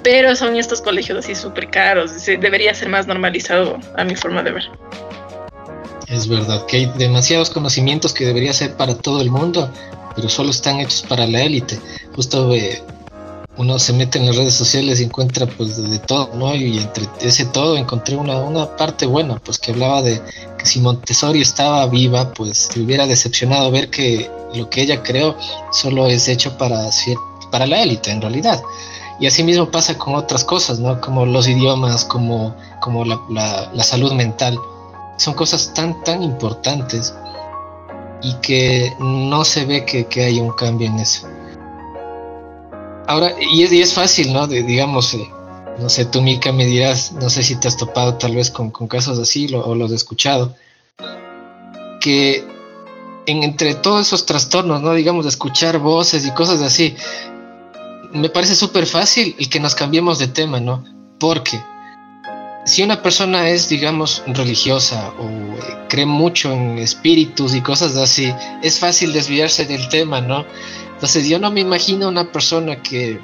pero son estos colegios así súper caros, debería ser más normalizado a mi forma de ver.
Es verdad que hay demasiados conocimientos que debería ser para todo el mundo, pero solo están hechos para la élite. Justo eh, uno se mete en las redes sociales y encuentra pues de, todo, ¿no? Y entre ese todo encontré una, una parte buena, pues que hablaba de que si Montessori estaba viva, pues te hubiera decepcionado ver que lo que ella creó solo es hecho para, para la élite en realidad. Y así mismo pasa con otras cosas, ¿no? Como los idiomas, como, como la, la, salud mental. Son cosas tan, tan importantes y que no se ve que, que haya un cambio en eso. Ahora, y es, y es fácil, ¿no? De, digamos, eh, no sé, tú, Mika, me dirás, no sé si te has topado tal vez con, con casos así o los he escuchado, que en, entre todos esos trastornos, ¿no? Digamos, de escuchar voces y cosas así, me parece súper fácil el que nos cambiemos de tema, ¿no? Porque si una persona es, digamos, religiosa o eh, cree mucho en espíritus y cosas así, es fácil desviarse del tema, ¿no? Entonces yo no me imagino una persona que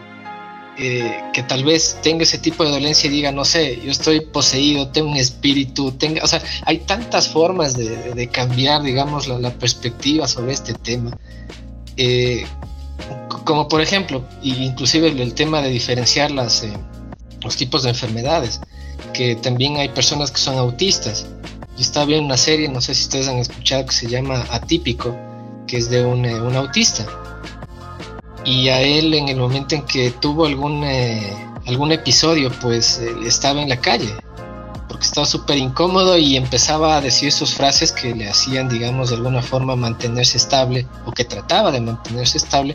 eh, que tal vez tenga ese tipo de dolencia y diga, no sé, yo estoy poseído, tengo un espíritu, tenga, o sea, hay tantas formas de, cambiar, digamos, la, perspectiva sobre este tema. Eh, como por ejemplo, inclusive el, tema de diferenciar las, eh, los tipos de enfermedades, que también hay personas que son autistas. Yo estaba viendo una serie, no sé si ustedes han escuchado, que se llama Atípico, que es de un, un autista. Y a él en el momento en que tuvo algún, algún episodio, pues estaba en la calle, porque estaba súper incómodo y empezaba a decir sus frases que le hacían, digamos, de alguna forma mantenerse estable o que trataba de mantenerse estable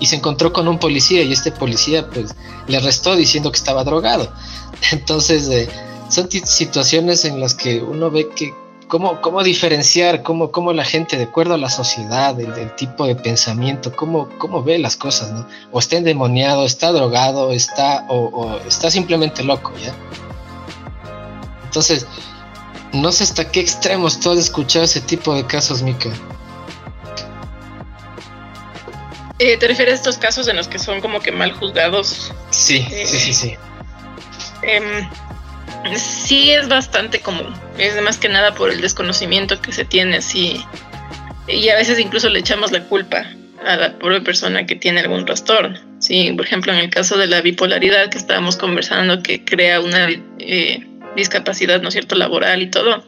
y se encontró con un policía y este policía pues le arrestó diciendo que estaba drogado. Entonces eh, son situaciones en las que uno ve que cómo, cómo diferenciar, cómo, cómo la gente de acuerdo a la sociedad, el, tipo de pensamiento, cómo, cómo ve las cosas, ¿no? O está endemoniado, está drogado, está, o, o está simplemente loco, ¿ya? Entonces, no sé hasta qué extremos tú has escuchado ese tipo de casos, Mika.
Eh, ¿Te refieres a estos casos en los que son como que mal juzgados?
Sí, sí, sí, sí.
Em, sí es bastante común. Es más que nada por el desconocimiento que se tiene así. Y a veces incluso le echamos la culpa a la pobre persona que tiene algún trastorno. Sí, por ejemplo, en el caso de la bipolaridad que estábamos conversando, que crea una eh, discapacidad, ¿no es cierto?, laboral y todo.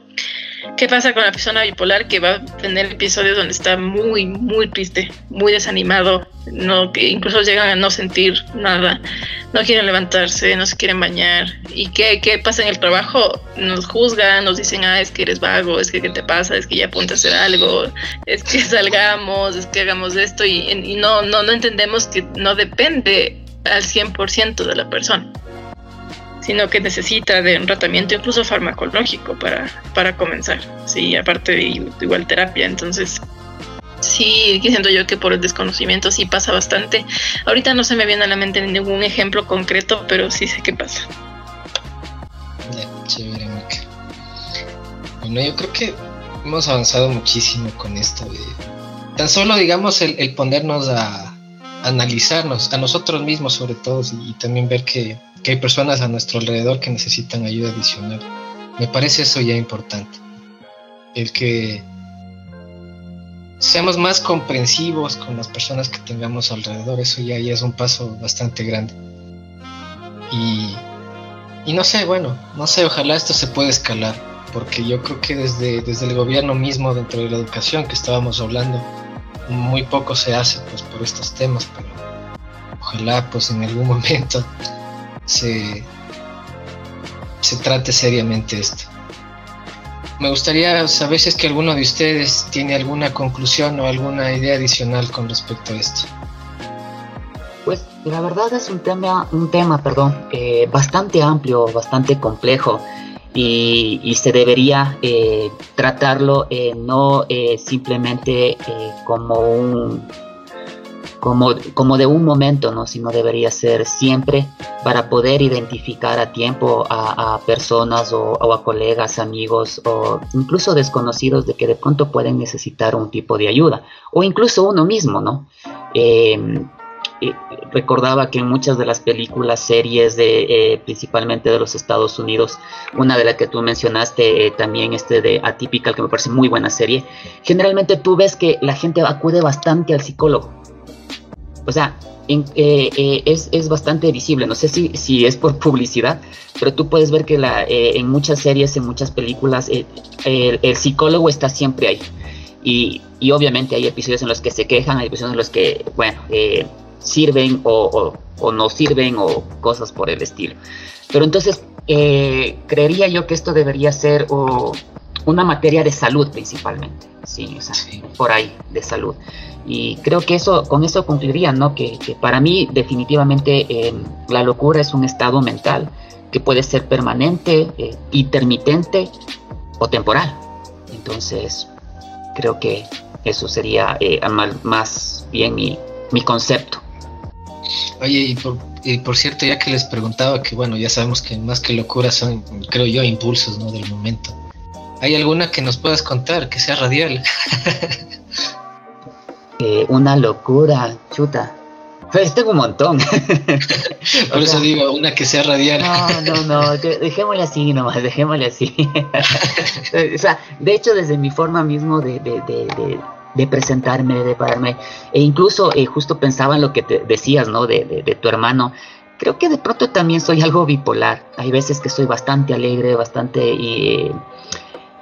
¿Qué pasa con la persona bipolar que va a tener episodios donde está muy, muy triste, muy desanimado, no, que incluso llegan a no sentir nada, no quieren levantarse, no se quieren bañar? ¿Y qué, qué pasa en el trabajo? Nos juzgan, nos dicen, ah, es que eres vago, es que qué te pasa, es que ya apunta a hacer algo, es que salgamos, es que hagamos esto y, y no, no, no entendemos que no depende al 100% de la persona sino que necesita de un tratamiento incluso farmacológico para, para comenzar, sí, aparte de igual terapia, entonces sí, siento yo que por el desconocimiento sí pasa bastante. Ahorita no se me viene a la mente ningún ejemplo concreto, pero sí sé qué pasa.
Ya, chévere, Bueno, yo creo que hemos avanzado muchísimo con esto. tan solo, digamos, el, el ponernos a, analizarnos, a nosotros mismos sobre todo, y también ver que que hay personas a nuestro alrededor que necesitan ayuda adicional. Me parece eso ya importante. El que seamos más comprensivos con las personas que tengamos alrededor, eso ya, es un paso bastante grande. Y, y, no sé, bueno, no sé, ojalá esto se pueda escalar, porque yo creo que desde, desde el gobierno mismo, dentro de la educación que estábamos hablando, muy poco se hace pues por estos temas, pero ojalá pues en algún momento se, se trate seriamente esto. Me gustaría saber si es que alguno de ustedes tiene alguna conclusión o alguna idea adicional con respecto a esto.
Pues la verdad es un tema, un tema, perdón, eh, bastante amplio, bastante complejo y, se debería eh, tratarlo eh, no simplemente como un como, como de un momento, ¿no? sino debería ser siempre para poder identificar a tiempo a, personas o, a colegas, amigos o incluso desconocidos de que de pronto pueden necesitar un tipo de ayuda o incluso uno mismo, ¿no? Em, eh, recordaba que en muchas de las películas, series de eh, principalmente de los Estados Unidos, una de las que tú mencionaste eh, también este de Atypical, que me parece muy buena serie, generalmente tú ves que la gente acude bastante al psicólogo o sea, eh, eh, es, bastante visible. No sé si, si es por publicidad, pero tú puedes ver que la, eh, en muchas series, en muchas películas, el, psicólogo está siempre ahí. Y, obviamente hay episodios en los que se quejan, hay episodios en los que, bueno, sirven o, no sirven o cosas por el estilo. Pero entonces, creería yo que esto debería ser una materia de salud principalmente. Sí, o sea, por ahí, de salud. Y creo que eso, con eso concluiría, ¿no? Que, para mí definitivamente eh, la locura es un estado mental que puede ser permanente, eh, intermitente o temporal. Entonces, creo que eso sería eh, más bien mi, mi, concepto.
Oye, y por, y por, cierto, ya que les preguntaba, que bueno, ya sabemos que más que locura son, creo yo, impulsos, ¿no? Del momento. ¿Hay alguna que nos puedas contar que sea radial?
Eh, una locura, chuta. Pues tengo un montón.
Por eso digo, una que sea radial.
No, no, no, dejémosle así nomás, dejémosle así. o sea, de hecho, desde mi forma mismo de, de, de, de presentarme, de pararme, e incluso eh, justo pensaba en lo que te decías, ¿no? De, tu hermano. creo que de pronto también soy algo bipolar. Hay veces que soy bastante alegre, bastante, eh,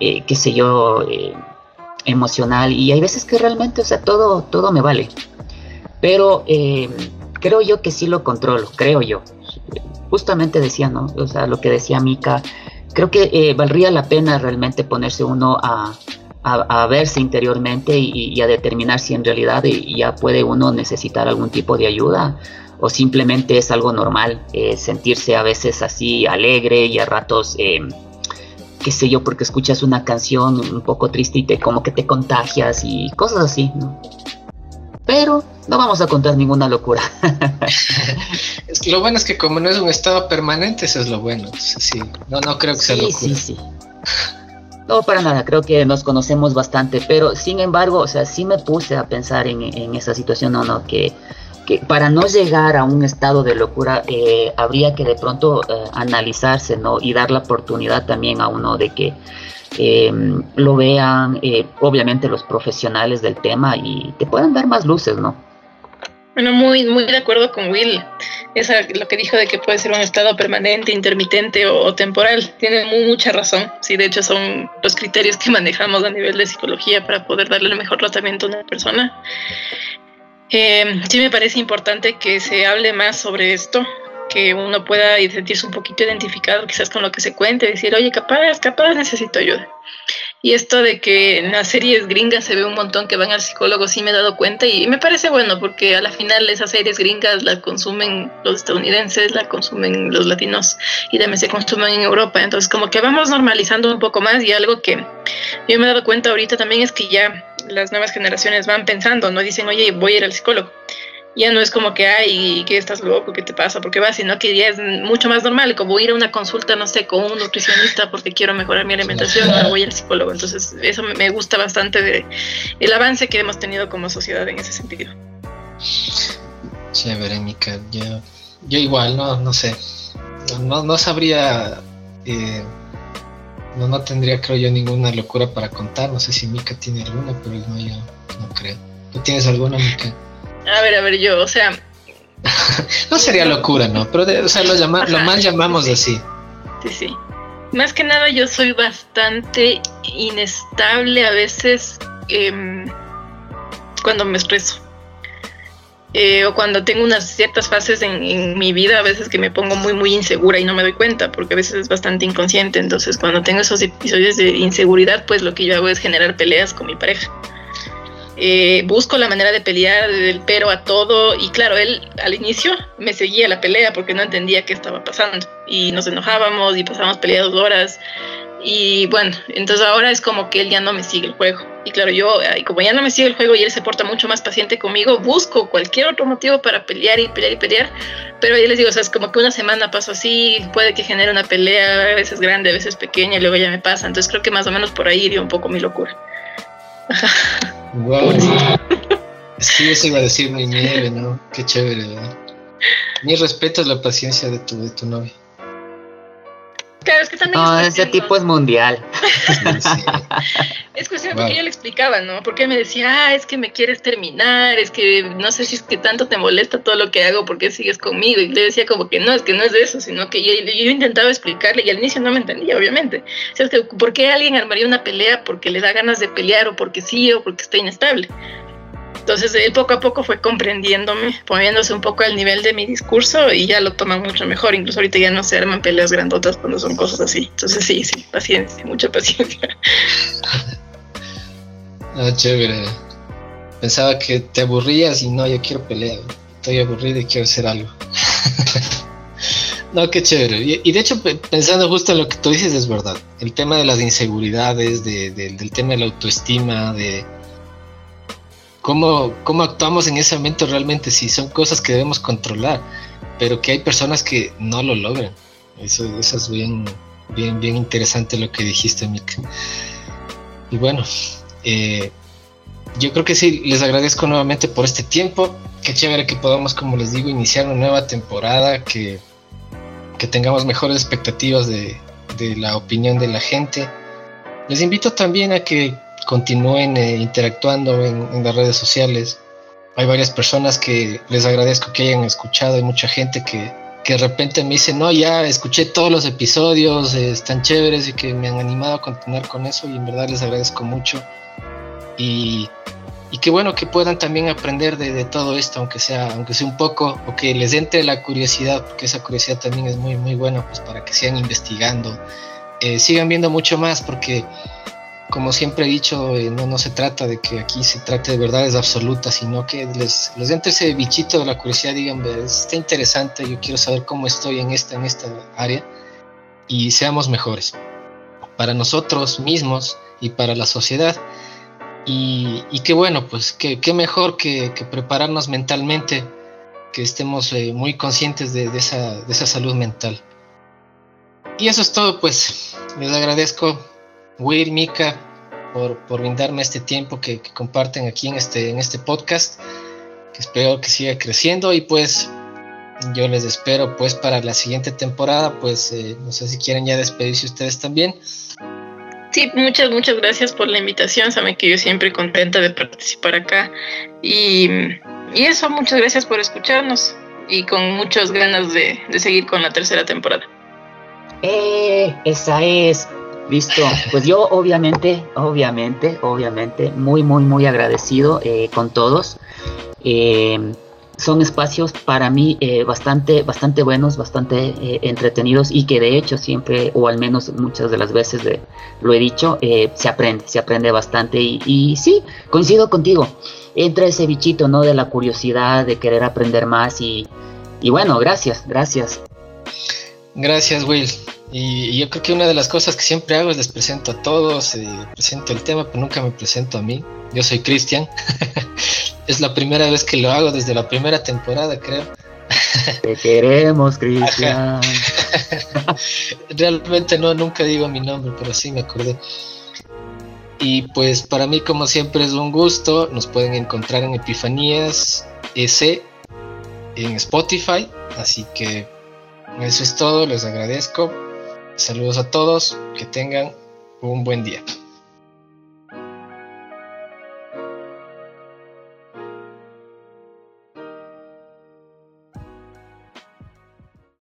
eh, qué sé yo, eh, emocional y hay veces que realmente, o sea, todo, todo me vale. Pero creo yo que sí lo controlo, creo yo. Justamente decía, ¿no? O sea, lo que decía Mika, creo que valdría la pena realmente ponerse uno a, a, verse interiormente y, a determinar si en realidad ya puede uno necesitar algún tipo de ayuda o simplemente es algo normal eh, sentirse a veces así alegre y a ratos, eh, qué sé yo, porque escuchas una canción un poco triste y te como que te contagias y cosas así, ¿no? Pero no vamos a contar ninguna locura.
lo bueno es que como no es un estado permanente, eso es lo bueno. Sí, no, no creo que sea locura. Sí, sí.
No, para nada, creo que nos conocemos bastante, pero sin embargo, o sea, sí me puse a pensar en, esa situación, no, no, que, que, para no llegar a un estado de locura eh, habría que de pronto eh, analizarse, ¿no? Y dar la oportunidad también a uno de que eh, lo vean, obviamente los profesionales del tema y te puedan dar más luces, ¿no?
Bueno, muy, muy de acuerdo con Will. Es lo que dijo de que puede ser un estado permanente, intermitente o, temporal. Tiene mucha razón. Sí, de hecho son los criterios que manejamos a nivel de psicología para poder darle el mejor tratamiento a una persona. Eh, sí me parece importante que se hable más sobre esto, que uno pueda sentirse un poquito identificado quizás con lo que se cuente, decir, oye, capaz, capaz necesito ayuda. Y esto de que en las series gringas se ve un montón que van al psicólogo, sí me he dado cuenta y me parece bueno porque a la final esas series gringas las consumen los estadounidenses, las consumen los latinos y también se consumen en Europa. Entonces como que vamos normalizando un poco más y algo que yo me he dado cuenta ahorita también es que ya las nuevas generaciones van pensando, no dicen, oye, voy a ir al psicólogo ya no es como que, ay, ¿qué estás loco? ¿Qué te pasa? ¿Por qué vas? Sino que ya es mucho más normal, como ir a una consulta, no sé, con un nutricionista porque quiero mejorar mi alimentación, ahora voy al psicólogo. Entonces, eso me gusta bastante de el avance que hemos tenido como sociedad en ese sentido.
Chévere, Mika. Yo, yo igual, no, no sé. No, no sabría. Eh, no, no tendría, creo yo, ninguna locura para contar. No sé si Mika tiene alguna, pero no, yo no creo. ¿Tú tienes alguna, Mika?
A ver, a ver, yo, o sea.
no sería locura, ¿no? Pero, o sea, lo, llama, lo más llamamos así.
Sí, sí. Más que nada, yo soy bastante inestable a veces em, cuando me estreso. Eh, o cuando tengo unas ciertas fases en, en, mi vida, a veces que me pongo muy, muy insegura y no me doy cuenta, porque a veces es bastante inconsciente. Entonces, cuando tengo esos episodios de inseguridad, pues lo que yo hago es generar peleas con mi pareja. Eh, busco la manera de pelear del pero a todo y claro, él al inicio me seguía la pelea porque no entendía qué estaba pasando y nos enojábamos y pasábamos peleados horas y bueno, entonces ahora es como que él ya no me sigue el juego y claro, yo como ya no me sigue el juego y él se porta mucho más paciente conmigo, busco cualquier otro motivo para pelear y pelear y pelear, pero yo les digo, o sea, es como que una semana paso así, puede que genere una pelea, a veces grande, a veces pequeña y luego ya me pasa, entonces creo que más o menos por ahí iría un poco mi locura.
Wow. Sí, eso iba a decir mi nieve, ¿no? Qué chévere, ¿verdad? Mi respeto es la paciencia de tu, de tu novia.
Claro, es que también.
No, ese tipo es mundial.
es cuestión porque yo le explicaba, ¿no? Porque me decía, ah, es que me quieres terminar, es que no sé si es que tanto te molesta todo lo que hago, porque sigues conmigo? Y le decía como que no, es que no es de eso, sino que yo, yo intentaba explicarle y al inicio no me entendía, obviamente. O sea, es que ¿por qué alguien armaría una pelea porque le da ganas de pelear o porque sí o porque está inestable? Entonces él poco a poco fue comprendiéndome, poniéndose un poco al nivel de mi discurso y ya lo toma mucho mejor. Incluso ahorita ya no se arman peleas grandotas cuando son cosas así. Entonces sí, sí, paciencia, mucha paciencia.
Ah, chévere. Pensaba que te aburrías y no, yo quiero pelear. Estoy aburrido y quiero hacer algo. no, qué chévere. Y, de hecho, pensando justo en lo que tú dices, es verdad. El tema de las inseguridades, del tema de la autoestima, de cómo, cómo actuamos en ese momento realmente, si son cosas que debemos controlar, pero que hay personas que no lo logran. Eso, eso es bien, bien, bien interesante lo que dijiste, Mika. Y bueno, eh, yo creo que sí, les agradezco nuevamente por este tiempo. Qué chévere que podamos, como les digo, iniciar una nueva temporada, que, que tengamos mejores expectativas de, de la opinión de la gente. Les invito también a que continúen eh, interactuando en, las redes sociales. Hay varias personas que les agradezco que hayan escuchado, hay mucha gente que, que de repente me dicen, no, ya escuché todos los episodios, eh, están chéveres y que me han animado a continuar con eso y en verdad les agradezco mucho. Y, y qué bueno que puedan también aprender de, todo esto, aunque sea, aunque sea un poco, o que les entre la curiosidad, porque esa curiosidad también es muy, muy buena, pues para que sigan investigando, eh, sigan viendo mucho más, porque como siempre he dicho, eh, no, no se trata de que aquí se trate de verdades absolutas, sino que les, les entre ese bichito de la curiosidad, digan, está interesante, yo quiero saber cómo estoy en esta, en esta área y seamos mejores para nosotros mismos y para la sociedad. Y, y qué bueno, pues qué, qué mejor que, que, prepararnos mentalmente, que estemos eh, muy conscientes de, de, esa, de esa salud mental. Y eso es todo, pues les agradezco Will, Mika, por, por brindarme este tiempo que, comparten aquí en este, en este podcast, que espero que siga creciendo y pues yo les espero pues para la siguiente temporada, pues eh, no sé si quieren ya despedirse ustedes también.
Sí, muchas, muchas gracias por la invitación. Saben que yo siempre contenta de participar acá. Y, y eso, muchas gracias por escucharnos y con muchas ganas de, de seguir con la tercera temporada.
Eh, esa es. Listo, pues yo obviamente, obviamente, obviamente, muy, muy, muy agradecido eh, con todos. Eh, son espacios para mí eh, bastante, bastante buenos, bastante entretenidos y que de hecho siempre, o al menos muchas de las veces lo he dicho, se aprende, se aprende bastante y, y, sí, coincido contigo. Entra ese bichito, ¿no? De la curiosidad, de querer aprender más y, y bueno, gracias, gracias.
Gracias, Will. Y, yo creo que una de las cosas que siempre hago es les presento a todos, eh, presento el tema, pero nunca me presento a mí. Yo soy Cristian. es la primera vez que lo hago desde la primera temporada, creo.
Te queremos, Cristian.
Realmente no, nunca digo mi nombre, pero sí me acordé. Y pues para mí, como siempre, es un gusto. Nos pueden encontrar en Epifanías S en Spotify. Así que eso es todo. Les agradezco. Saludos a todos, que tengan un buen día.